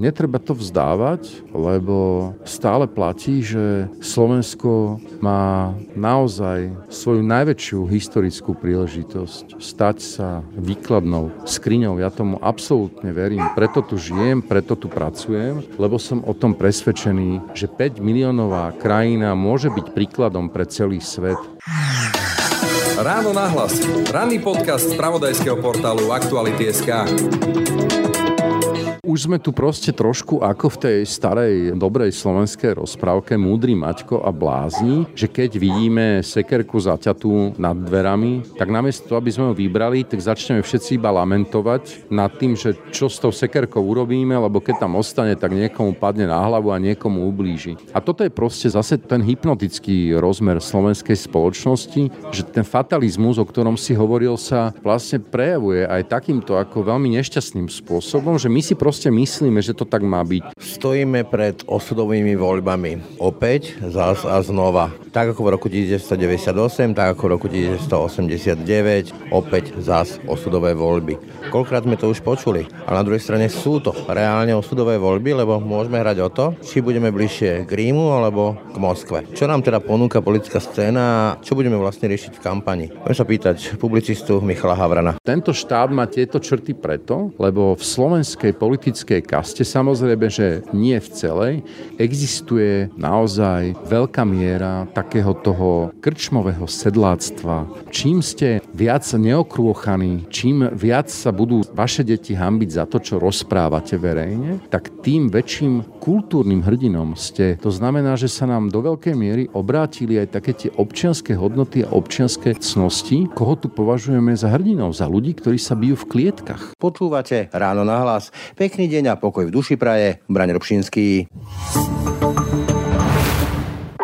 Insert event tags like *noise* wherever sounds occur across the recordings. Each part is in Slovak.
Netreba to vzdávať, lebo stále platí, že Slovensko má naozaj svoju najväčšiu historickú príležitosť stať sa výkladnou skriňou. Ja tomu absolútne verím. Preto tu žijem, preto tu pracujem, lebo som o tom presvedčený, že 5 miliónová krajina môže byť príkladom pre celý svet. Ráno nahlas. Ranný podcast z pravodajského portálu Aktuality.sk už sme tu proste trošku ako v tej starej, dobrej slovenskej rozprávke Múdry Maťko a blázni, že keď vidíme sekerku zaťatú nad dverami, tak namiesto aby sme ho vybrali, tak začneme všetci iba lamentovať nad tým, že čo s tou sekerkou urobíme, lebo keď tam ostane, tak niekomu padne na hlavu a niekomu ublíži. A toto je proste zase ten hypnotický rozmer slovenskej spoločnosti, že ten fatalizmus, o ktorom si hovoril, sa vlastne prejavuje aj takýmto ako veľmi nešťastným spôsobom, že my si proste proste myslíme, že to tak má byť. Stojíme pred osudovými voľbami. Opäť, zás a znova. Tak ako v roku 1998, tak ako v roku 1989, opäť zás osudové voľby. Koľkrát sme to už počuli. A na druhej strane sú to reálne osudové voľby, lebo môžeme hrať o to, či budeme bližšie k Rímu alebo k Moskve. Čo nám teda ponúka politická scéna a čo budeme vlastne riešiť v kampani? Môžem sa pýtať publicistu Michala Havrana. Tento štát má tieto črty preto, lebo v slovenskej politickej politickej kaste, samozrejme, že nie v celej, existuje naozaj veľká miera takého toho krčmového sedláctva. Čím ste viac neokrôchaní, čím viac sa budú vaše deti hambiť za to, čo rozprávate verejne, tak tým väčším kultúrnym hrdinom ste. To znamená, že sa nám do veľkej miery obrátili aj také tie občianské hodnoty a občianské cnosti, koho tu považujeme za hrdinov, za ľudí, ktorí sa bijú v klietkach. Počúvate ráno na hlas. Pekný Pekný deň a pokoj v duši praje, Braň Robšinský.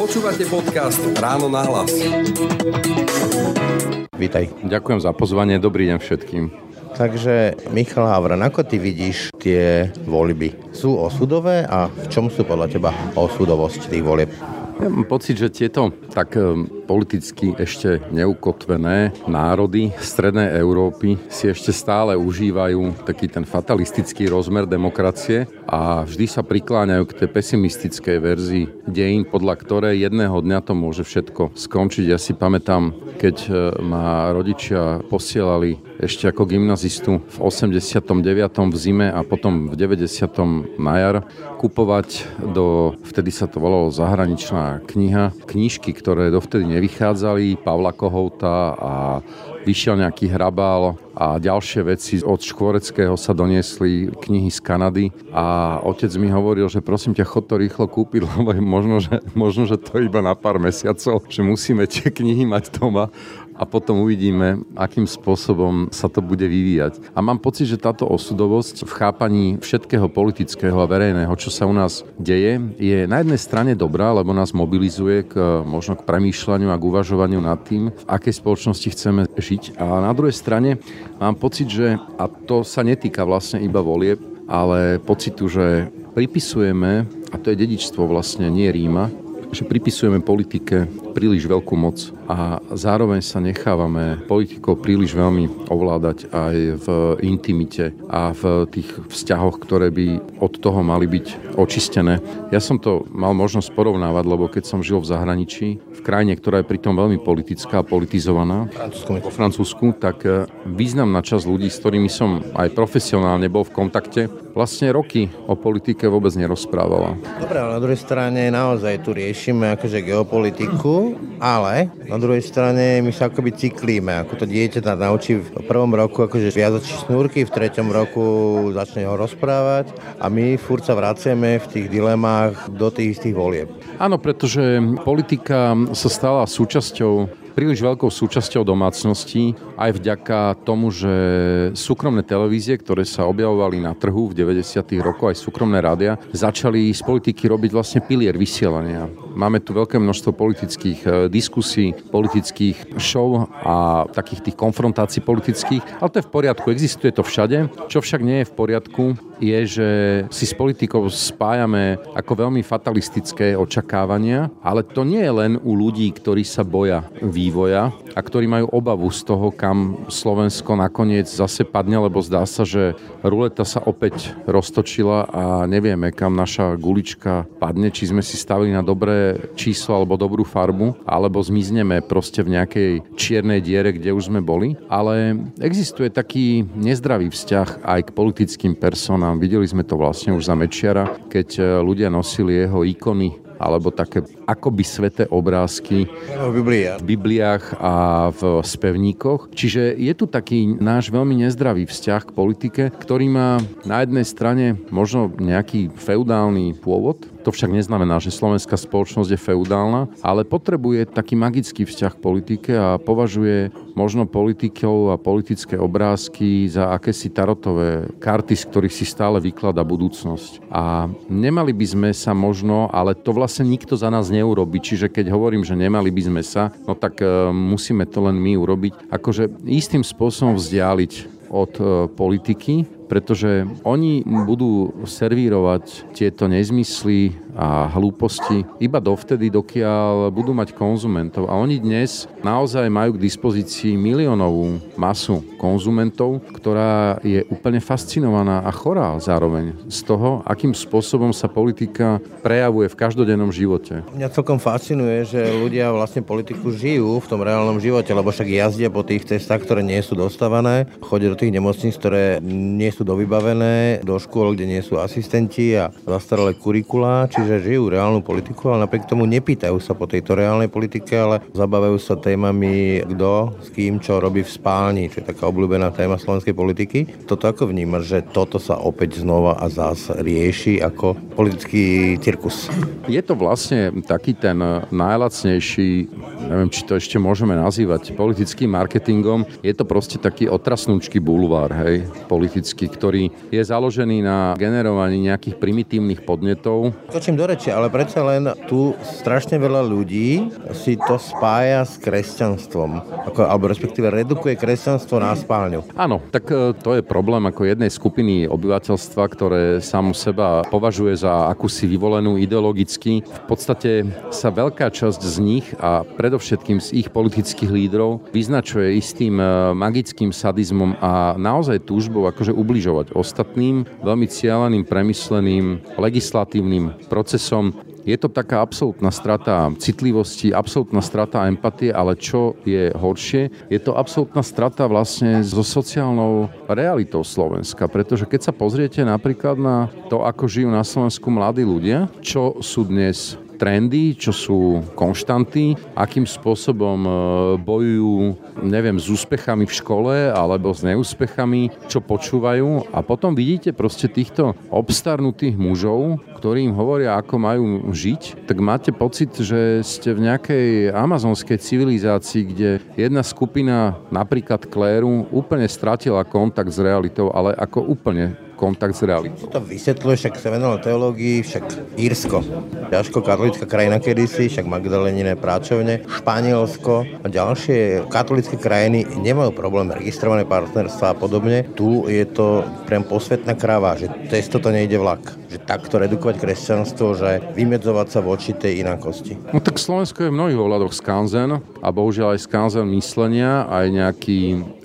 Počúvate podcast Ráno na hlas. Vítaj. Ďakujem za pozvanie, dobrý deň všetkým. Takže Michal Havran, ako ty vidíš tie voľby? Sú osudové a v čom sú podľa teba osudovosť tých volieb? Ja mám pocit, že tieto tak e, politicky ešte neukotvené národy Strednej Európy si ešte stále užívajú taký ten fatalistický rozmer demokracie a vždy sa prikláňajú k tej pesimistickej verzii dejín, podľa ktorej jedného dňa to môže všetko skončiť. Ja si pamätám, keď e, ma rodičia posielali ešte ako gymnazistu v 89. v zime a potom v 90. na jar kupovať do, vtedy sa to volalo zahraničná kniha, knižky, ktoré dovtedy nevychádzali, Pavla Kohouta a vyšiel nejaký hrabál a ďalšie veci. Od Škvoreckého sa doniesli knihy z Kanady a otec mi hovoril, že prosím ťa, chod to rýchlo kúpiť, *laughs* lebo možno že, možno, že to iba na pár mesiacov, že musíme tie knihy mať doma a potom uvidíme, akým spôsobom sa to bude vyvíjať. A mám pocit, že táto osudovosť v chápaní všetkého politického a verejného, čo sa u nás deje, je na jednej strane dobrá, lebo nás mobilizuje k, možno k premýšľaniu a k uvažovaniu nad tým, v akej spoločnosti chceme žiť. A na druhej strane mám pocit, že, a to sa netýka vlastne iba volieb, ale pocitu, že pripisujeme, a to je dedičstvo vlastne nie Ríma, že pripisujeme politike príliš veľkú moc a zároveň sa nechávame politikou príliš veľmi ovládať aj v intimite a v tých vzťahoch, ktoré by od toho mali byť očistené. Ja som to mal možnosť porovnávať, lebo keď som žil v zahraničí, v krajine, ktorá je pritom veľmi politická a politizovaná, po Francúzsku, tak e, významná časť ľudí, s ktorými som aj profesionálne bol v kontakte, vlastne roky o politike vôbec nerozprávala. Dobre, ale na druhej strane naozaj tu riešime akože geopolitiku, ale na druhej strane my sa akoby cyklíme, ako to dieťa sa naučí v prvom roku akože viazači snúrky, v treťom roku začne ho rozprávať a my furt sa vraciame v tých dilemách do tých istých volieb. Áno, pretože politika sa stala súčasťou príliš veľkou súčasťou domácnosti, aj vďaka tomu, že súkromné televízie, ktoré sa objavovali na trhu v 90. rokoch, aj súkromné rádia, začali z politiky robiť vlastne pilier vysielania. Máme tu veľké množstvo politických e, diskusí, politických show a takých tých konfrontácií politických, ale to je v poriadku, existuje to všade. Čo však nie je v poriadku, je, že si s politikou spájame ako veľmi fatalistické očakávania, ale to nie je len u ľudí, ktorí sa boja vývoja a ktorí majú obavu z toho, kam Slovensko nakoniec zase padne, lebo zdá sa, že ruleta sa opäť roztočila a nevieme, kam naša gulička padne, či sme si stavili na dobré číslo alebo dobrú farbu, alebo zmizneme proste v nejakej čiernej diere, kde už sme boli. Ale existuje taký nezdravý vzťah aj k politickým personám. Videli sme to vlastne už za Mečiara, keď ľudia nosili jeho ikony alebo také akoby sveté obrázky v, Bibliách a v spevníkoch. Čiže je tu taký náš veľmi nezdravý vzťah k politike, ktorý má na jednej strane možno nejaký feudálny pôvod, to však neznamená, že slovenská spoločnosť je feudálna, ale potrebuje taký magický vzťah k politike a považuje možno politikov a politické obrázky za akési tarotové karty, z ktorých si stále vyklada budúcnosť. A nemali by sme sa možno, ale to vlastne nikto za nás neurobi, čiže keď hovorím, že nemali by sme sa, no tak e, musíme to len my urobiť, akože istým spôsobom vzdialiť od e, politiky, pretože oni budú servírovať tieto nezmysly a hlúposti iba dovtedy, dokiaľ budú mať konzumentov. A oni dnes naozaj majú k dispozícii miliónovú masu konzumentov, ktorá je úplne fascinovaná a chorá zároveň z toho, akým spôsobom sa politika prejavuje v každodennom živote. Mňa celkom fascinuje, že ľudia vlastne politiku žijú v tom reálnom živote, lebo však jazdia po tých cestách, ktoré nie sú dostávané, chodia do tých nemocníc, ktoré nie sú dovybavené, do škôl, kde nie sú asistenti a zastaralé kurikulá, čiže žijú reálnu politiku, ale napriek tomu nepýtajú sa po tejto reálnej politike, ale zabávajú sa témami kto, s kým, čo robí v spálni, čo je taká obľúbená téma slovenskej politiky. Toto ako vnímaš, že toto sa opäť znova a zás rieši ako politický cirkus? Je to vlastne taký ten najlacnejší, neviem, či to ešte môžeme nazývať politickým marketingom, je to proste taký otrasnúčky bulvár, hej, politický, ktorý je založený na generovaní nejakých primitívnych podnetov. Točím do reči, ale predsa len tu strašne veľa ľudí si to spája s kresťanstvom, ako, alebo respektíve redukuje kresťanstvo na spálňu. Áno, tak e, to je problém ako jednej skupiny obyvateľstva, ktoré samo seba považuje za akúsi vyvolenú ideologicky. V podstate sa veľká časť z nich a predovšetkým z ich politických lídrov vyznačuje istým e, magickým sadizmom a naozaj túžbou akože ubližovať ostatným, veľmi cieľeným, premysleným legislatívnym procesom. Je to taká absolútna strata citlivosti, absolútna strata empatie, ale čo je horšie, je to absolútna strata vlastne so sociálnou realitou Slovenska, pretože keď sa pozriete napríklad na to, ako žijú na Slovensku mladí ľudia, čo sú dnes trendy, čo sú konštanty, akým spôsobom e, bojujú, neviem, s úspechami v škole alebo s neúspechami, čo počúvajú. A potom vidíte proste týchto obstarnutých mužov, ktorí im hovoria, ako majú žiť, tak máte pocit, že ste v nejakej amazonskej civilizácii, kde jedna skupina, napríklad Kléru, úplne stratila kontakt s realitou, ale ako úplne kontakt s realitou. To vysvetľuje, však sa venoval teológii, však Írsko, ťažko katolická krajina kedysi, však Magdaleniné práčovne, Španielsko a ďalšie katolické krajiny nemajú problém registrované partnerstva a podobne. Tu je to priam posvetná kráva, že cez to nejde vlak. Že takto redukovať kresťanstvo, že vymedzovať sa voči tej inakosti. No tak Slovensko je v mnohých ohľadoch skanzen a bohužiaľ aj skanzen myslenia, aj nejaký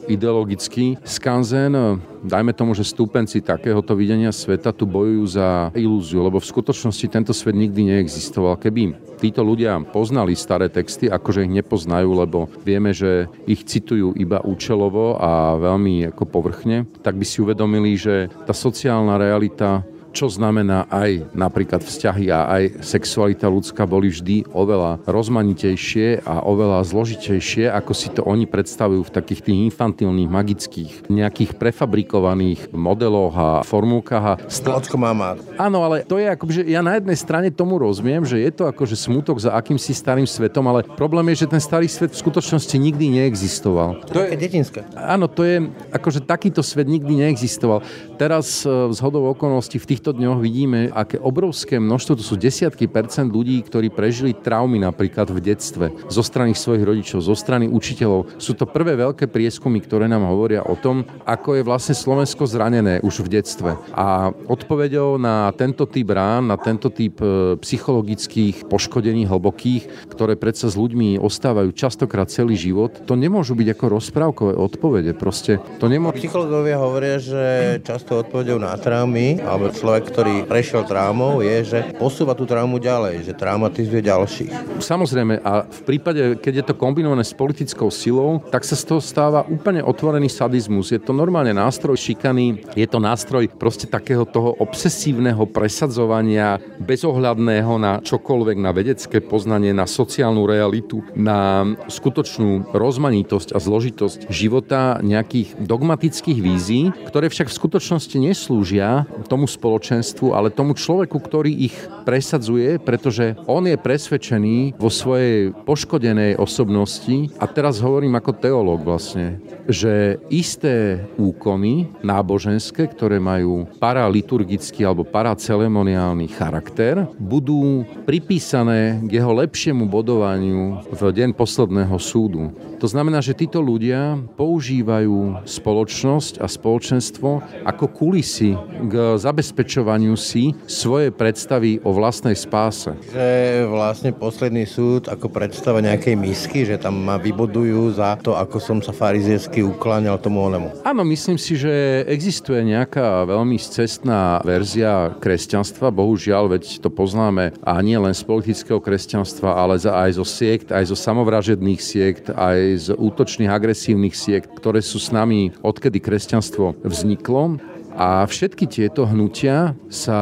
ideologický skanzen. Dajme tomu, že stúpenci takéhoto videnia sveta tu bojujú za ilúziu, lebo v skutočnosti tento svet nikdy neexistoval. Keby títo ľudia poznali staré texty, akože ich nepoznajú, lebo vieme, že ich citujú iba účelovo a veľmi ako povrchne, tak by si uvedomili, že tá sociálna realita čo znamená aj napríklad vzťahy a aj sexualita ľudská boli vždy oveľa rozmanitejšie a oveľa zložitejšie, ako si to oni predstavujú v takých tých infantilných, magických, nejakých prefabrikovaných modeloch a formulkách. A mama. Áno, ale to je ako, že ja na jednej strane tomu rozumiem, že je to akože smutok za akýmsi starým svetom, ale problém je, že ten starý svet v skutočnosti nikdy neexistoval. To je detinské. Áno, to je, akože takýto svet nikdy neexistoval. Teraz e, z hodou okolností v týchto dňoch vidíme, aké obrovské množstvo, to sú desiatky percent ľudí, ktorí prežili traumy napríklad v detstve, zo strany svojich rodičov, zo strany učiteľov. Sú to prvé veľké prieskumy, ktoré nám hovoria o tom, ako je vlastne Slovensko zranené už v detstve. A odpovedou na tento typ rán, na tento typ e, psychologických poškodení hlbokých, ktoré predsa s ľuďmi ostávajú častokrát celý život, to nemôžu byť ako rozprávkové odpovede. Proste to nemôže... Psychológovia hovoria, že často odpovedou na traumy, alebo človek, ktorý prešiel traumou, je, že posúva tú traumu ďalej, že traumatizuje ďalších. Samozrejme, a v prípade, keď je to kombinované s politickou silou, tak sa z toho stáva úplne otvorený sadizmus. Je to normálne nástroj šikany, je to nástroj proste takého toho obsesívneho presadzovania bezohľadného na čokoľvek, na vedecké poznanie, na sociálnu realitu, na skutočnú rozmanitosť a zložitosť života nejakých dogmatických vízií, ktoré však v skutočnosti neslúžia tomu spoločenstvu, ale tomu človeku, ktorý ich presadzuje, pretože on je presvedčený vo svojej poškodenej osobnosti, a teraz hovorím ako teológ vlastne, že isté úkony náboženské, ktoré majú paraliturgický alebo paraceremoniálny charakter, budú pripísané k jeho lepšiemu bodovaniu v deň posledného súdu. To znamená, že títo ľudia používajú spoločnosť a spoločenstvo ako kulisy k zabezpečovaniu si svojej predstavy o vlastnej spáse. Že vlastne posledný súd ako predstava nejakej misky, že tam ma vybodujú za to, ako som sa fariziesky ukláňal tomu onemu. Áno, myslím si, že existuje nejaká veľmi cestná verzia kresťanstva, bohužiaľ, veď to poznáme a nie len z politického kresťanstva, ale aj zo siekt, aj zo samovražedných siekt, aj z útočných agresívnych siekt, ktoré sú s nami odkedy kresťanstvo vzniklo. A všetky tieto hnutia sa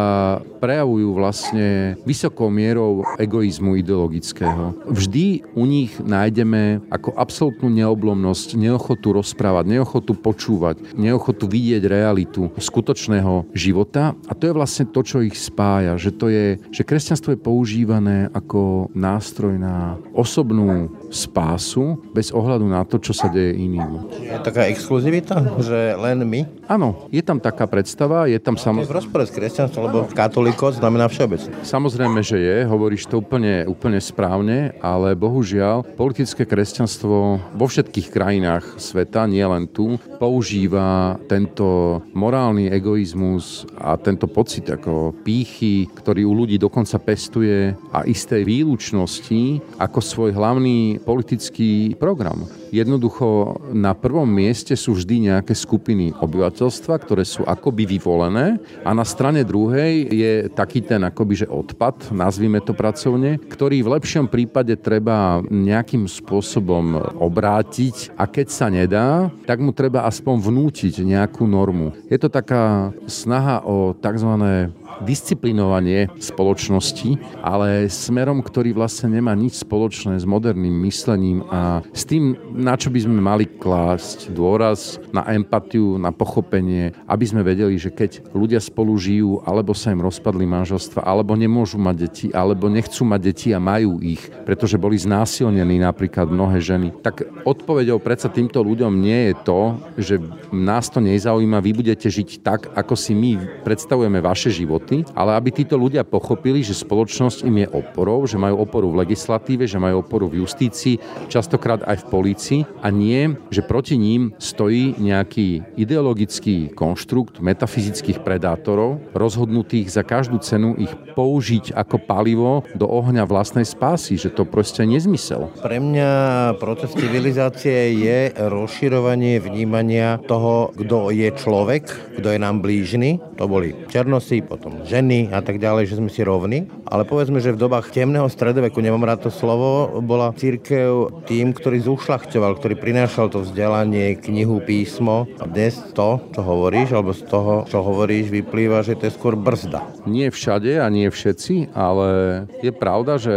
prejavujú vlastne vysokou mierou egoizmu ideologického. Vždy u nich nájdeme ako absolútnu neoblomnosť, neochotu rozprávať, neochotu počúvať, neochotu vidieť realitu skutočného života. A to je vlastne to, čo ich spája. Že, to je, že kresťanstvo je používané ako nástroj na osobnú spásu bez ohľadu na to, čo sa deje iným. Je taká exkluzivita, že len my? Áno, je tam taká predstava, je tam Je v samozrejme... rozpore s kresťanstvom, lebo katolíkos znamená všeobecne. Samozrejme, že je, hovoríš to úplne, úplne správne, ale bohužiaľ politické kresťanstvo vo všetkých krajinách sveta, nie len tu, používa tento morálny egoizmus a tento pocit ako pýchy, ktorý u ľudí dokonca pestuje a isté výlučnosti ako svoj hlavný politický program. Jednoducho na prvom mieste sú vždy nejaké skupiny obyvateľstva, ktoré sú akoby vyvolené a na strane druhej je taký ten akoby že odpad, nazvime to pracovne, ktorý v lepšom prípade treba nejakým spôsobom obrátiť a keď sa nedá, tak mu treba aspoň vnútiť nejakú normu. Je to taká snaha o tzv disciplinovanie spoločnosti, ale smerom, ktorý vlastne nemá nič spoločné s moderným myslením a s tým, na čo by sme mali klásť dôraz, na empatiu, na pochopenie, aby sme vedeli, že keď ľudia spolu žijú, alebo sa im rozpadli manželstva, alebo nemôžu mať deti, alebo nechcú mať deti a majú ich, pretože boli znásilnení napríklad mnohé ženy, tak odpovedou predsa týmto ľuďom nie je to, že nás to nezaujíma, vy budete žiť tak, ako si my predstavujeme vaše životy, ale aby títo ľudia pochopili, že spoločnosť im je oporou, že majú oporu v legislatíve, že majú oporu v justícii, častokrát aj v polícii a nie, že proti ním stojí nejaký ideologický konštrukt metafyzických predátorov, rozhodnutých za každú cenu ich použiť ako palivo do ohňa vlastnej spásy, že to proste nezmysel. Pre mňa proces civilizácie je rozširovanie vnímania toho, kto je človek, kto je nám blížny. To boli černosy, potom ženy a tak ďalej, že sme si rovní. Ale povedzme, že v dobách temného stredoveku, nemám rád to slovo, bola církev tým, ktorý zušľachťoval, ktorý prinášal to vzdelanie, knihu, písmo. A dnes to, čo hovoríš, alebo z toho, čo hovoríš, vyplýva, že to je skôr brzda. Nie všade a nie všetci, ale je pravda, že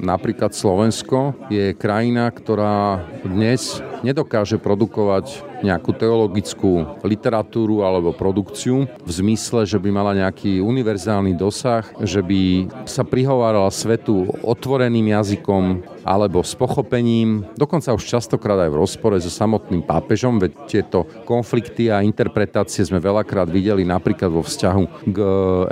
napríklad Slovensko je krajina, ktorá dnes nedokáže produkovať nejakú teologickú literatúru alebo produkciu v zmysle, že by mala nejaký univerzálny dosah, že by sa prihovárala svetu otvoreným jazykom alebo s pochopením, dokonca už častokrát aj v rozpore so samotným pápežom, veď tieto konflikty a interpretácie sme veľakrát videli napríklad vo vzťahu k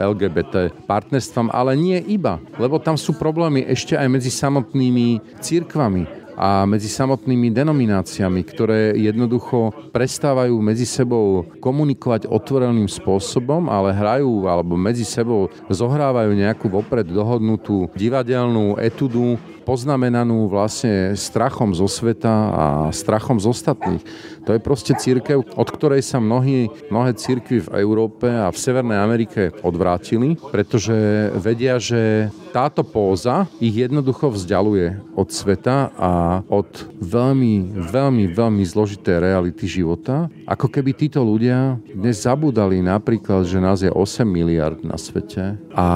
LGBT partnerstvám, ale nie iba, lebo tam sú problémy ešte aj medzi samotnými církvami a medzi samotnými denomináciami, ktoré jednoducho prestávajú medzi sebou komunikovať otvoreným spôsobom, ale hrajú alebo medzi sebou zohrávajú nejakú vopred dohodnutú divadelnú etudu, poznamenanú vlastne strachom zo sveta a strachom z ostatných. To je proste církev, od ktorej sa mnohí, mnohé církvy v Európe a v Severnej Amerike odvrátili, pretože vedia, že táto póza ich jednoducho vzdialuje od sveta a od veľmi, veľmi, veľmi zložité reality života. Ako keby títo ľudia dnes zabudali napríklad, že nás je 8 miliard na svete a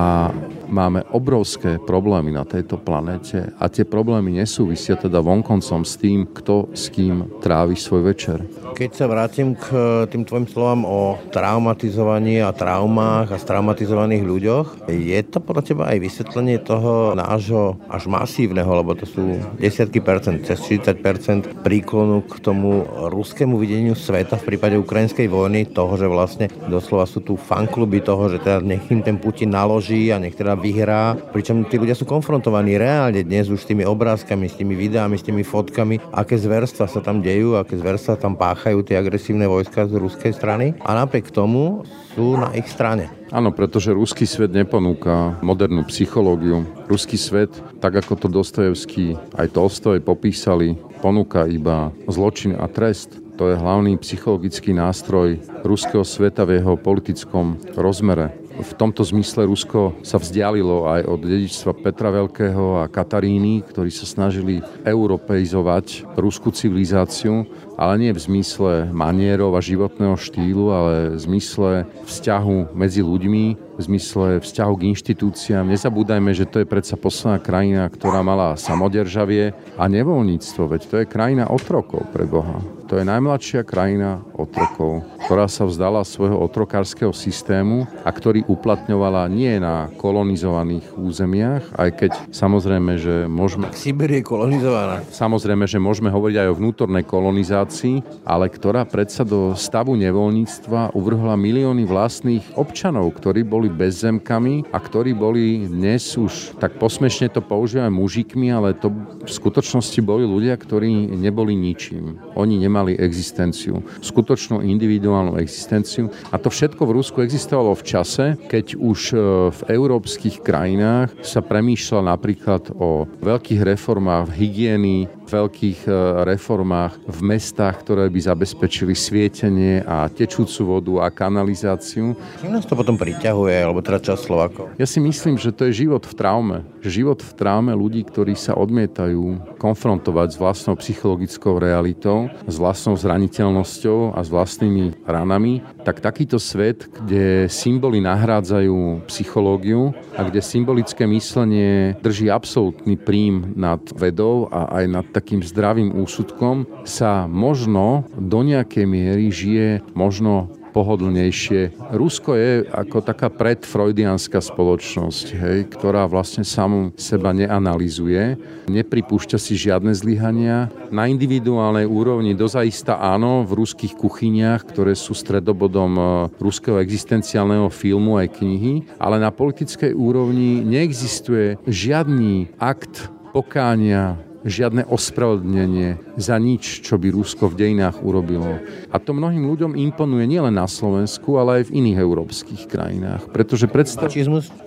máme obrovské problémy na tejto planete a tie problémy nesúvisia teda vonkoncom s tým, kto s kým trávi svoj večer. Keď sa vrátim k eh, tým tvojim slovám o traumatizovaní a traumách a traumatizovaných ľuďoch, je to podľa teba aj vysvetlenie toho nášho až masívneho, lebo to sú desiatky percent, cez 40 percent príklonu k tomu ruskému videniu sveta v prípade ukrajinskej vojny, toho, že vlastne doslova sú tu fankluby toho, že teda nech im ten Putin naloží a nech teda vyhrá, pričom tí ľudia sú konfrontovaní reálne dnes už s tými obrázkami, s tými videami, s tými fotkami, aké zverstva sa tam dejú, aké zverstva tam páchajú tie agresívne vojska z ruskej strany a napriek tomu sú na ich strane. Áno, pretože ruský svet neponúka modernú psychológiu. Ruský svet, tak ako to Dostojevský aj Tolstoj popísali, ponúka iba zločin a trest. To je hlavný psychologický nástroj ruského sveta v jeho politickom rozmere V tomto zmysle Rusko sa vzdialilo aj od dedičstva Petra Veľkého a Kataríny, ktorí sa snažili europeizovať ruskú civilizáciu, ale nie v zmysle manierov a životného štýlu, ale v zmysle vzťahu medzi ľuďmi, v zmysle vzťahu k inštitúciám. Nezabúdajme, že to je predsa posledná krajina, ktorá mala samodержavie a nevoľníctvo, veď to je krajina otrokov pre Boha. To je najmladšia krajina otrokov, ktorá sa vzdala svojho otrokárskeho systému a ktorý uplatňovala nie na kolonizovaných územiach, aj keď samozrejme, že môžeme... Sibir je kolonizovaná. Samozrejme, že môžeme hovoriť aj o vnútornej kolonizácii, ale ktorá predsa do stavu nevoľníctva uvrhla milióny vlastných občanov, ktorí boli bezzemkami a ktorí boli dnes už, tak posmešne to používajú mužikmi, ale to v skutočnosti boli ľudia, ktorí neboli ničím. Oni nemali existenciu, skutočnú individuálnu existenciu. A to všetko v Rusku existovalo v čase, keď už e, v európskych krajinách sa premýšľa napríklad o veľkých reformách hygieny, veľkých e, reformách v mestách, ktoré by zabezpečili svietenie a tečúcu vodu a kanalizáciu. Čím nás to potom priťahuje, alebo teda čas Slovakov? Ja si myslím, že to je život v traume. Život v traume ľudí, ktorí sa odmietajú konfrontovať s vlastnou psychologickou realitou, s vlastnou zraniteľnosťou a s vlastnými ranami, tak takýto svet, kde symboly nahrádzajú psychológiu a kde symbolické myslenie drží absolútny príjm nad vedou a aj nad takým zdravým úsudkom sa možno do nejakej miery žije možno pohodlnejšie. Rusko je ako taká predfreudianská spoločnosť, hej, ktorá vlastne samú seba neanalizuje, nepripúšťa si žiadne zlyhania. Na individuálnej úrovni dozaista áno, v ruských kuchyniach, ktoré sú stredobodom e, ruského existenciálneho filmu aj knihy, ale na politickej úrovni neexistuje žiadny akt pokánia, žiadne ospravedlnenie za nič, čo by Rusko v dejinách urobilo. A to mnohým ľuďom imponuje nielen na Slovensku, ale aj v iných európskych krajinách. Pretože predstav...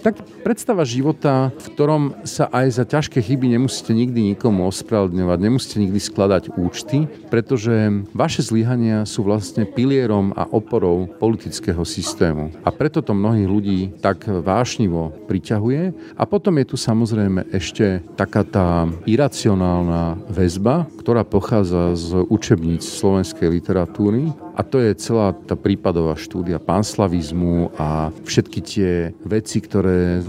tak predstava života, v ktorom sa aj za ťažké chyby nemusíte nikdy nikomu ospravedlňovať, nemusíte nikdy skladať účty, pretože vaše zlyhania sú vlastne pilierom a oporou politického systému. A preto to mnohých ľudí tak vášnivo priťahuje. A potom je tu samozrejme ešte taká tá iracionálna väzba, ktorá pochádza z učebníc slovenskej literatúry a to je celá tá prípadová štúdia panslavizmu a všetky tie veci, ktoré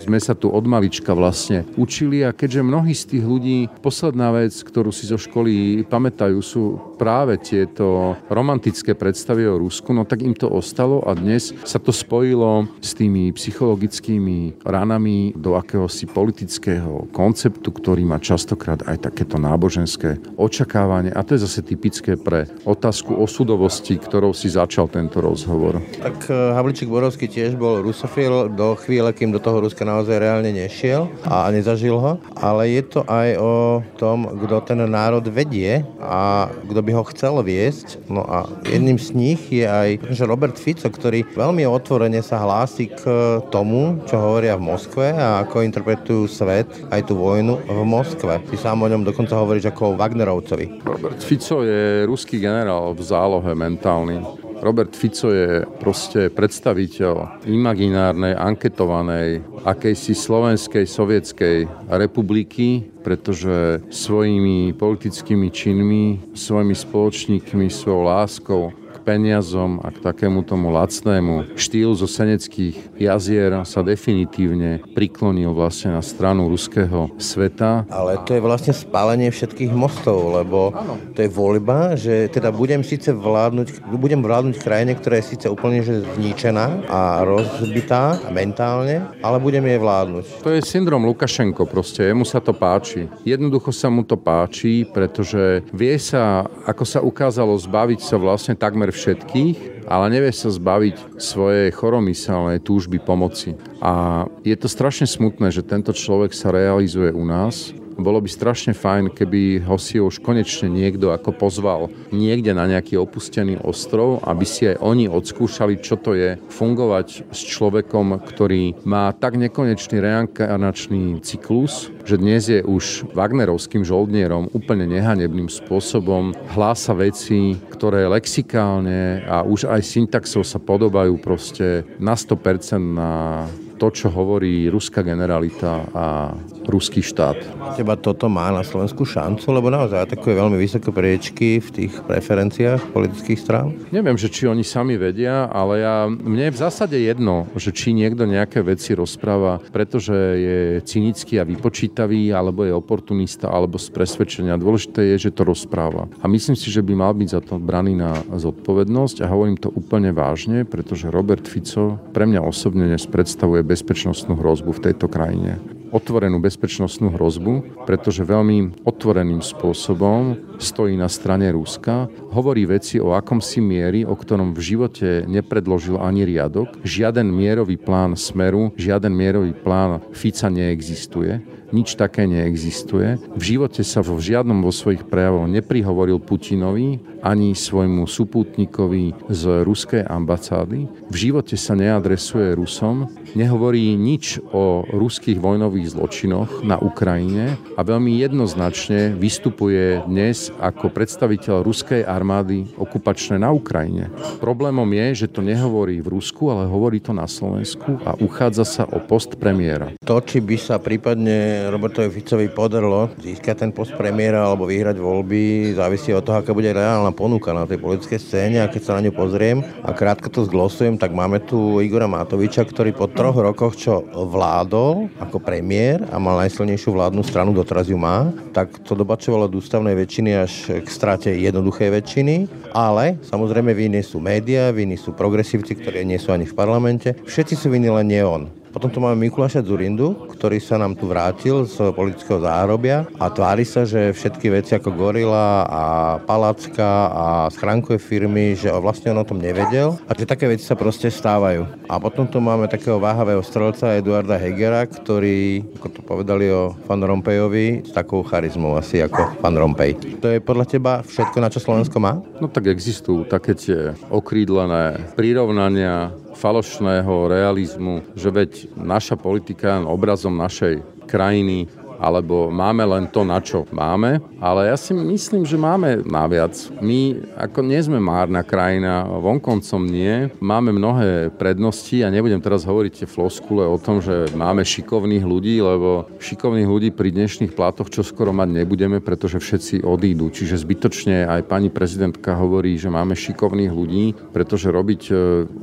sme sa tu od malička vlastne učili. A keďže mnohí z tých ľudí, posledná vec, ktorú si zo školy pamätajú, sú práve tieto romantické predstavy o Rusku, no tak im to ostalo a dnes sa to spojilo s tými psychologickými ranami do akéhosi politického konceptu, ktorý má častokrát aj takéto náboženské očakávanie. A to je zase typické pre otázku osudovo zaujímavosti, ktorou si začal tento rozhovor. Tak eh, Havličík Borovský tiež bol rusofil do chvíle, kým do toho Ruska naozaj reálne nešiel a nezažil ho, ale je to aj o tom, kto ten národ vedie a kto by ho chcel viesť. No a jedným z nich je aj že Robert Fico, ktorý veľmi otvorene sa hlási k tomu, čo hovoria v Moskve a ako interpretujú svet aj tú vojnu v Moskve. Ty sám o ňom dokonca hovoríš ako o Wagnerovcovi. Robert Fico je ruský generál v zálohe mentálny. Robert Fico je proste predstaviteľ imaginárnej, anketovanej, akejsi slovenskej sovietskej republiky, pretože svojimi politickými činmi, svojimi spoločníkmi, svojou láskou peniazom a k takému tomu lacnému štýlu zo seneckých jazier sa definitívne priklonil vlastne na stranu ruského sveta. Ale to je vlastne spálenie všetkých mostov, lebo to je voľba, že teda budem síce vládnuť, budem vládnuť krajine, ktorá je síce úplne že zničená a rozbitá mentálne, ale budem jej vládnuť. To je syndrom Lukašenko proste, jemu sa to páči. Jednoducho sa mu to páči, pretože vie sa, ako sa ukázalo, zbaviť sa vlastne takmer všetkých, ale nevie sa zbaviť svojej choromyselnej túžby pomoci. A je to strašne smutné, že tento človek sa realizuje u nás bolo by strašne fajn, keby ho si už konečne niekto ako pozval niekde na nejaký opustený ostrov, aby si aj oni odskúšali, čo to je fungovať s človekom, ktorý má tak nekonečný reinkarnačný cyklus, že dnes je už Wagnerovským žoldnierom úplne nehanebným spôsobom, hlása veci, ktoré lexikálne a už aj syntaxou sa podobajú proste na 100% na to, čo hovorí ruská generalita a ruský štát. Teba toto má na Slovensku šancu, lebo naozaj atakuje veľmi vysoké priečky v tých preferenciách politických strán? Neviem, že či oni sami vedia, ale ja, mne je v zásade jedno, že či niekto nejaké veci rozpráva, pretože je cynický a vypočítavý, alebo je oportunista, alebo z presvedčenia. Dôležité je, že to rozpráva. A myslím si, že by mal byť za to braný na zodpovednosť a hovorím to úplne vážne, pretože Robert Fico pre mňa osobne dnes predstavuje bezpečnostnú hrozbu v tejto krajine otvorenú bezpečnostnú hrozbu, pretože veľmi otvoreným spôsobom stojí na strane Ruska, hovorí veci o akomsi miery, o ktorom v živote nepredložil ani riadok. Žiaden mierový plán Smeru, žiaden mierový plán Fica neexistuje nič také neexistuje. V živote sa vo žiadnom vo svojich prejavoch neprihovoril Putinovi ani svojmu supútnikovi z ruskej ambasády. V živote sa neadresuje Rusom, nehovorí nič o ruských vojnových zločinoch na Ukrajine a veľmi jednoznačne vystupuje dnes ako predstaviteľ ruskej armády okupačné na Ukrajine. Problémom je, že to nehovorí v Rusku, ale hovorí to na Slovensku a uchádza sa o post premiéra. To, či by sa prípadne Robertovi Ficovi podarilo získať ten post premiéra alebo vyhrať voľby, závisí od toho, aká bude reálna ponuka na tej politickej scéne a keď sa na ňu pozriem a krátko to zglosujem, tak máme tu Igora Matoviča, ktorý po troch rokoch, čo vládol ako premiér a mal najsilnejšiu vládnu stranu, doteraz ju má, tak to dobačovalo do ústavnej väčšiny až k strate jednoduchej väčšiny, ale samozrejme viny sú médiá, viny sú progresívci, ktorí nie sú ani v parlamente, všetci sú viny len nie on. Potom tu máme Mikuláša Zurindu, ktorý sa nám tu vrátil z politického záhrobia a tvári sa, že všetky veci ako Gorila a Palacka a schránkové firmy, že vlastne on o tom nevedel a že také veci sa proste stávajú. A potom tu máme takého váhavého strelca Eduarda Hegera, ktorý, ako to povedali o Van Rompejovi, s takou charizmou asi ako Van Rompej. To je podľa teba všetko, na čo Slovensko má? No tak existujú také tie okrídlené prirovnania falošného realizmu, že veď naša politika je obrazom našej krajiny, alebo máme len to, na čo máme. Ale ja si myslím, že máme naviac. My ako nie sme márna krajina, vonkoncom nie. Máme mnohé prednosti a nebudem teraz hovoriť tie floskule o tom, že máme šikovných ľudí, lebo šikovných ľudí pri dnešných platoch čo skoro mať nebudeme, pretože všetci odídu. Čiže zbytočne aj pani prezidentka hovorí, že máme šikovných ľudí, pretože robiť e,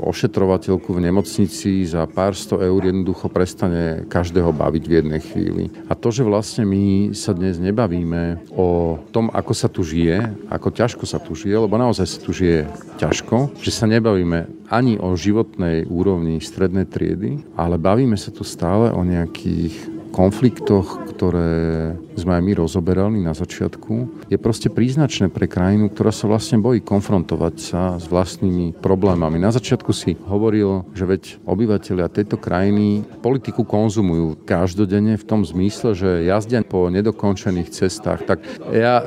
ošetrovateľku v nemocnici za pár sto eur jednoducho prestane každého baviť v jednej chvíli. A to, že že vlastne my sa dnes nebavíme o tom, ako sa tu žije, ako ťažko sa tu žije, lebo naozaj sa tu žije ťažko, že sa nebavíme ani o životnej úrovni strednej triedy, ale bavíme sa tu stále o nejakých konfliktoch, ktoré sme aj my rozoberali na začiatku, je proste príznačné pre krajinu, ktorá sa vlastne bojí konfrontovať sa s vlastnými problémami. Na začiatku si hovoril, že veď obyvateľia tejto krajiny politiku konzumujú každodenne v tom zmysle, že jazdia po nedokončených cestách. Tak ja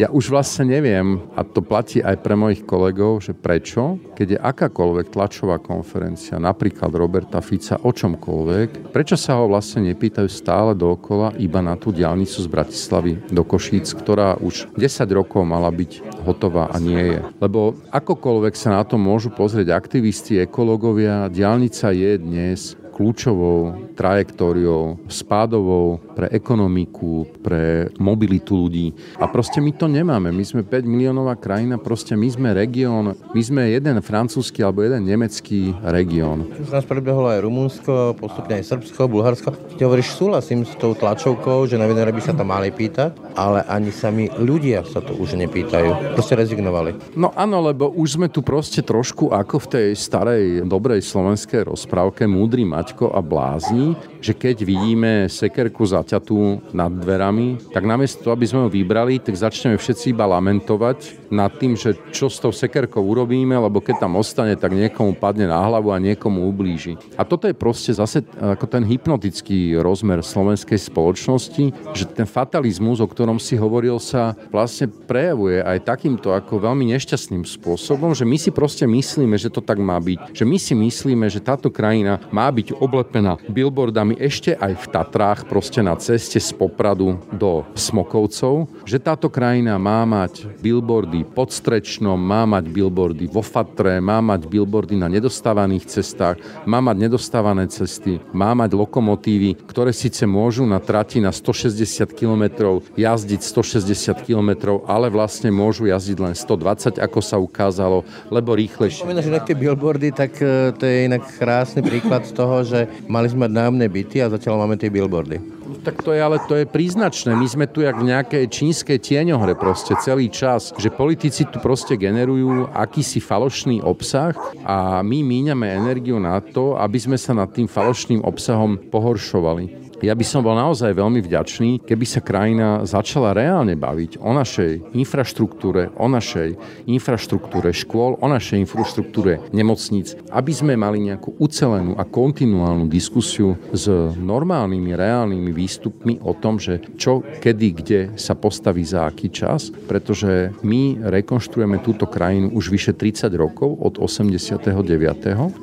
ja už vlastne neviem, a to platí aj pre mojich kolegov, že prečo, keď je akákoľvek tlačová konferencia, napríklad Roberta Fica o čomkoľvek, prečo sa ho vlastne nepýtajú stále dookola iba na tú diálnicu z Bratislavy do Košíc, ktorá už 10 rokov mala byť hotová a nie je. Lebo akokoľvek sa na to môžu pozrieť aktivisti, ekológovia, diálnica je dnes kľúčovou trajektóriou, spádovou pre ekonomiku, pre mobilitu ľudí. A proste my to nemáme. My sme 5 miliónová krajina, proste my sme región, my sme jeden francúzsky alebo jeden nemecký región. Už nás prebehlo aj Rumunsko, postupne aj Srbsko, Bulharsko. Ty hovoríš, súhlasím s tou tlačovkou, že novinári by sa to mali pýtať, ale ani sami ľudia sa to už nepýtajú. Proste rezignovali. No áno, lebo už sme tu proste trošku ako v tej starej, dobrej slovenskej rozprávke Múdry Maťko a blázni, že keď vidíme sekerku zaťatú nad dverami, tak namiesto toho, aby sme ho vybrali, tak začneme všetci iba lamentovať nad tým, že čo s tou sekerkou urobíme, lebo keď tam ostane, tak niekomu padne na hlavu a niekomu ublíži. A toto je proste zase ako ten hypnotický rozmer slovenskej spoločnosti, že ten fatalizmus, o ktorom si hovoril, sa vlastne prejavuje aj takýmto ako veľmi nešťastným spôsobom, že my si proste myslíme, že to tak má byť. Že my si myslíme, že táto krajina má byť oblepená billboardami ešte aj v Tatrách, proste na ceste z Popradu do Smokovcov, že táto krajina má mať billboardy pod Strečnom, má mať billboardy vo Fatre, má mať billboardy na nedostávaných cestách, má mať nedostávané cesty, má mať lokomotívy, ktoré síce môžu na trati na 160 km jazdiť 160 km, ale vlastne môžu jazdiť len 120, ako sa ukázalo, lebo rýchlejšie. Spomínaš inak tie billboardy, tak e, to je inak krásny príklad z že mali sme nájomné byty a zatiaľ máme tie billboardy. Tak to je, ale to je príznačné. My sme tu jak v nejakej čínskej tieňohre proste celý čas, že politici tu proste generujú akýsi falošný obsah a my míňame energiu na to, aby sme sa nad tým falošným obsahom pohoršovali. Ja by som bol naozaj veľmi vďačný, keby sa krajina začala reálne baviť o našej infraštruktúre, o našej infraštruktúre škôl, o našej infraštruktúre nemocníc, aby sme mali nejakú ucelenú a kontinuálnu diskusiu s normálnymi, reálnymi výstupmi o tom, že čo, kedy, kde sa postaví za aký čas, pretože my rekonštruujeme túto krajinu už vyše 30 rokov od 89.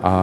a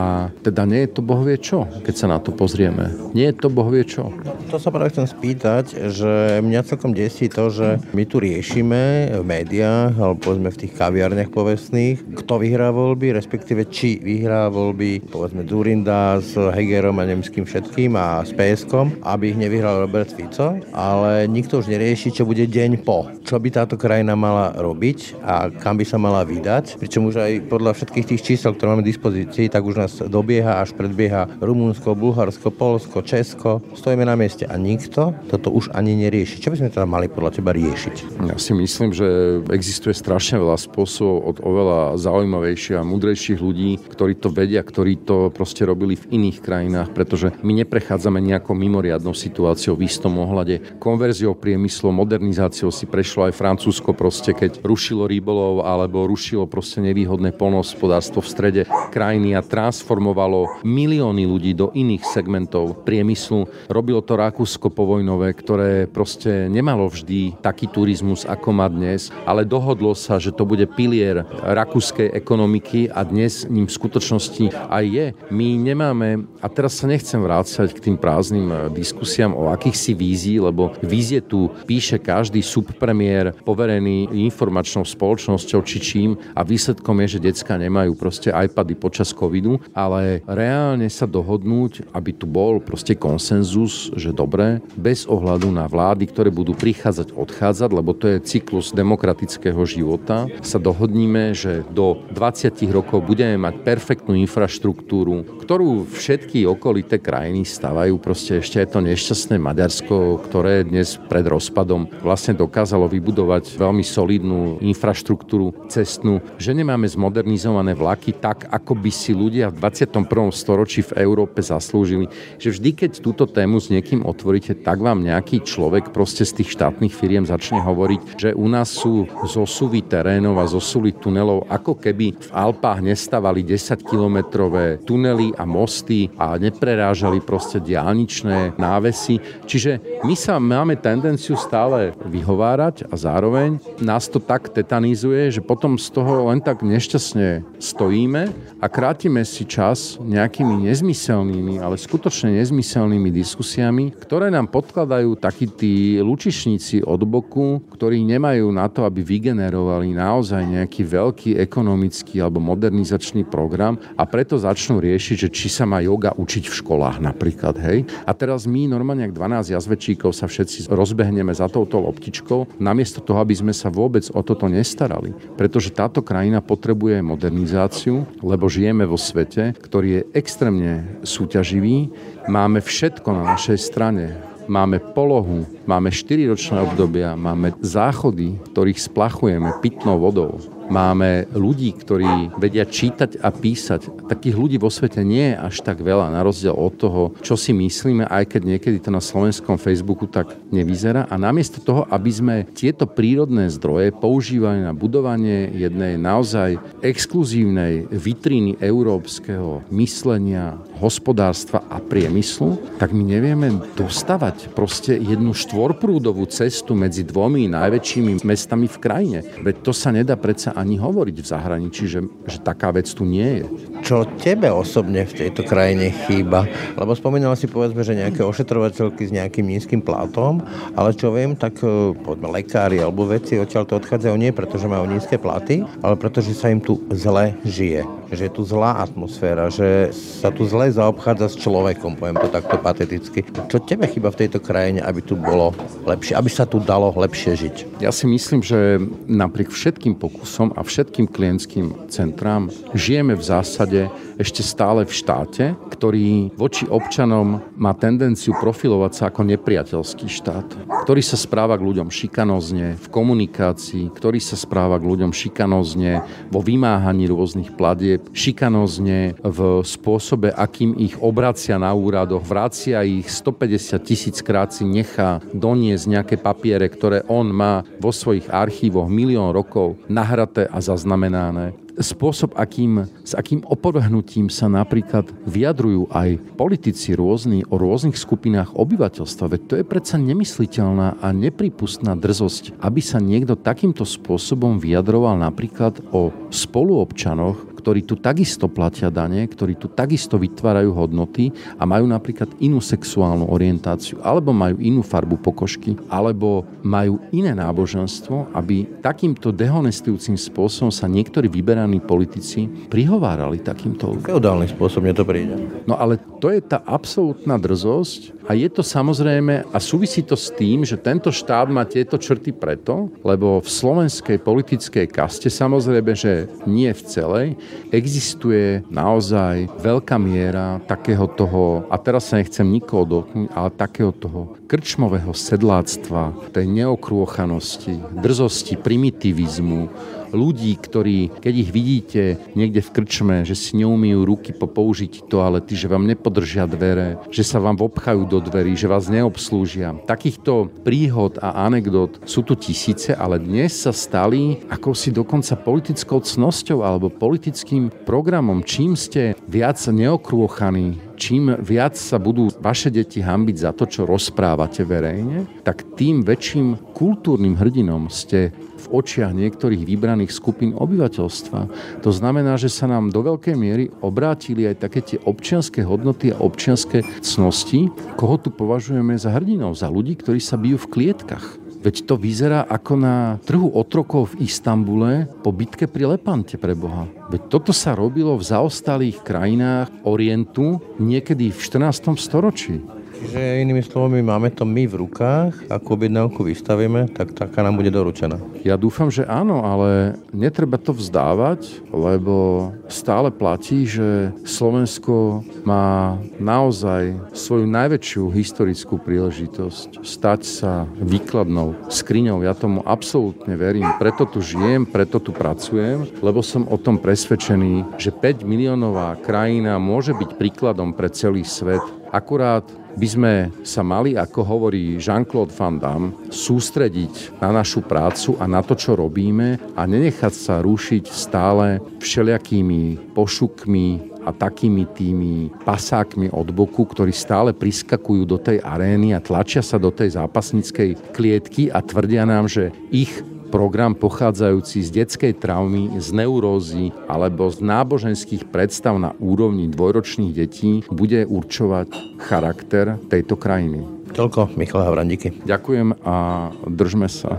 teda nie je to bohvie čo, keď sa na to pozrieme. Nie je to bohvie čo, to sa práve chcem spýtať, že mňa celkom desí to, že my tu riešime v médiách, alebo povedzme v tých kaviarniach povestných, kto vyhrá voľby, respektíve či vyhrá voľby, povedzme Zurinda s Hegerom a nemským všetkým a s PSK, aby ich nevyhral Robert Fico, ale nikto už nerieši, čo bude deň po. Čo by táto krajina mala robiť a kam by sa mala vydať, pričom už aj podľa všetkých tých čísel, ktoré máme v dispozícii, tak už nás dobieha až predbieha Rumunsko, Bulharsko, Polsko, Česko. Stojí stojíme na mieste a nikto toto už ani nerieši. Čo by sme teda mali podľa teba riešiť? Ja si myslím, že existuje strašne veľa spôsobov od oveľa zaujímavejších a múdrejších ľudí, ktorí to vedia, ktorí to proste robili v iných krajinách, pretože my neprechádzame nejakou mimoriadnou situáciou v istom ohľade. Konverziou priemyslu, modernizáciou si prešlo aj Francúzsko proste, keď rušilo rybolov alebo rušilo proste nevýhodné polnohospodárstvo v strede krajiny a transformovalo milióny ľudí do iných segmentov priemyslu. Robilo to Rakúsko povojnové, ktoré proste nemalo vždy taký turizmus, ako má dnes, ale dohodlo sa, že to bude pilier rakúskej ekonomiky a dnes ním v skutočnosti aj je. My nemáme, a teraz sa nechcem vrácať k tým prázdnym diskusiám o akýchsi vízii, lebo vízie tu píše každý subpremiér poverený informačnou spoločnosťou či čím a výsledkom je, že decka nemajú proste iPady počas covidu, ale reálne sa dohodnúť, aby tu bol proste konsenzus, že dobre, bez ohľadu na vlády, ktoré budú prichádzať, odchádzať, lebo to je cyklus demokratického života, sa dohodníme, že do 20 rokov budeme mať perfektnú infraštruktúru, ktorú všetky okolité krajiny stavajú. Proste ešte je to nešťastné Maďarsko, ktoré dnes pred rozpadom vlastne dokázalo vybudovať veľmi solidnú infraštruktúru cestnú, že nemáme zmodernizované vlaky tak, ako by si ľudia v 21. storočí v Európe zaslúžili. Že vždy, keď túto tému s niekým otvoríte, tak vám nejaký človek proste z tých štátnych firiem začne hovoriť, že u nás sú zosuvy terénov a zosuvy tunelov, ako keby v Alpách nestávali 10-kilometrové tunely a mosty a neprerážali proste diálničné návesy. Čiže my sa máme tendenciu stále vyhovárať a zároveň nás to tak tetanizuje, že potom z toho len tak nešťastne stojíme a krátime si čas nejakými nezmyselnými, ale skutočne nezmyselnými diskusiami, ktoré nám podkladajú takí tí lučišníci od boku, ktorí nemajú na to, aby vygenerovali naozaj nejaký veľký ekonomický alebo modernizačný program a preto začnú riešiť, že či sa má yoga učiť v školách napríklad, hej. A teraz my normálne, ak 12 jazvečíkov sa všetci rozbehneme za touto loptičkou, namiesto toho, aby sme sa vôbec o toto nestarali. Pretože táto krajina potrebuje modernizáciu, lebo žijeme vo svete, ktorý je extrémne súťaživý, máme všetko na našej strane. Máme polohu, máme 4-ročné obdobia, máme záchody, ktorých splachujeme pitnou vodou. Máme ľudí, ktorí vedia čítať a písať. Takých ľudí vo svete nie je až tak veľa, na rozdiel od toho, čo si myslíme, aj keď niekedy to na slovenskom Facebooku tak nevyzerá. A namiesto toho, aby sme tieto prírodné zdroje používali na budovanie jednej naozaj exkluzívnej vitríny európskeho myslenia, hospodárstva a priemyslu, tak my nevieme dostavať proste jednu štvorprúdovú cestu medzi dvomi najväčšími mestami v krajine. Veď to sa nedá predsa ani hovoriť v zahraničí, že, že taká vec tu nie je. Čo tebe osobne v tejto krajine chýba? Lebo spomínala si povedzme, že nejaké ošetrovateľky s nejakým nízkym platom, ale čo viem, tak e, povedzme lekári alebo veci odtiaľ to odchádzajú nie preto, že majú nízke platy, ale preto, že sa im tu zle žije. Že je tu zlá atmosféra, že sa tu zle zaobchádza s človekom, poviem to takto pateticky. Čo tebe chýba v tejto krajine, aby tu bolo lepšie, aby sa tu dalo lepšie žiť? Ja si myslím, že napriek všetkým pokusom a všetkým klientským centrám žijeme v zásade ešte stále v štáte, ktorý voči občanom má tendenciu profilovať sa ako nepriateľský štát, ktorý sa správa k ľuďom šikanozne v komunikácii, ktorý sa správa k ľuďom šikanozne vo vymáhaní rôznych platieb, šikanozne v spôsobe, akým ich obracia na úradoch, vracia ich 150 tisíc krát si nechá doniesť nejaké papiere, ktoré on má vo svojich archívoch milión rokov nahraté a zaznamenané spôsob, akým, s akým opovrhnutím sa napríklad vyjadrujú aj politici rôzni o rôznych skupinách obyvateľstva. Veď to je predsa nemysliteľná a nepripustná drzosť, aby sa niekto takýmto spôsobom vyjadroval napríklad o spoluobčanoch, ktorí tu takisto platia dane, ktorí tu takisto vytvárajú hodnoty a majú napríklad inú sexuálnu orientáciu, alebo majú inú farbu pokožky, alebo majú iné náboženstvo, aby takýmto dehonestujúcim spôsobom sa niektorí vyberaní politici prihovárali takýmto ľuďom. Feudálny spôsob, mne to príde. No ale to je tá absolútna drzosť a je to samozrejme a súvisí to s tým, že tento štát má tieto črty preto, lebo v slovenskej politickej kaste samozrejme, že nie v celej, existuje naozaj veľká miera takého toho, a teraz sa nechcem nikoho dotknúť, ale takého toho krčmového sedláctva, tej neokrôchanosti, drzosti, primitivizmu, ľudí, ktorí, keď ich vidíte niekde v krčme, že si neumýjú ruky po použití toalety, že vám nepodržia dvere, že sa vám obchajú do dverí, že vás neobslúžia. Takýchto príhod a anekdot sú tu tisíce, ale dnes sa stali ako si dokonca politickou cnosťou alebo politickým programom. Čím ste viac neokrôchaní, čím viac sa budú vaše deti hambiť za to, čo rozprávate verejne, tak tým väčším kultúrnym hrdinom ste v očiach niektorých vybraných skupín obyvateľstva. To znamená, že sa nám do veľkej miery obrátili aj také tie občianské hodnoty a občianské cnosti, koho tu považujeme za hrdinov, za ľudí, ktorí sa bijú v klietkach. Veď to vyzerá ako na trhu otrokov v Istambule po bitke pri Lepante pre Boha. Veď toto sa robilo v zaostalých krajinách Orientu niekedy v 14. storočí. Čiže inými slovami, máme to my v rukách, ako objednávku vystavíme, tak taká nám bude doručená. Ja dúfam, že áno, ale netreba to vzdávať, lebo stále platí, že Slovensko má naozaj svoju najväčšiu historickú príležitosť stať sa výkladnou skriňou. Ja tomu absolútne verím, preto tu žijem, preto tu pracujem, lebo som o tom presvedčený, že 5 miliónová krajina môže byť príkladom pre celý svet. Akurát by sme sa mali, ako hovorí Jean-Claude Van Damme, sústrediť na našu prácu a na to, čo robíme a nenechať sa rušiť stále všelijakými pošukmi a takými tými pasákmi od boku, ktorí stále priskakujú do tej arény a tlačia sa do tej zápasníckej klietky a tvrdia nám, že ich program pochádzajúci z detskej traumy, z neurózy alebo z náboženských predstav na úrovni dvojročných detí bude určovať charakter tejto krajiny. Toľko, Michal Havrandiky. Ďakujem a držme sa.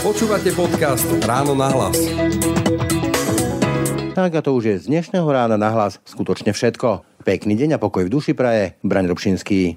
Počúvate podcast Ráno na hlas. Tak a to už je z dnešného rána na hlas skutočne všetko. Pekný deň a pokoj v duši praje. Braň Robšinský.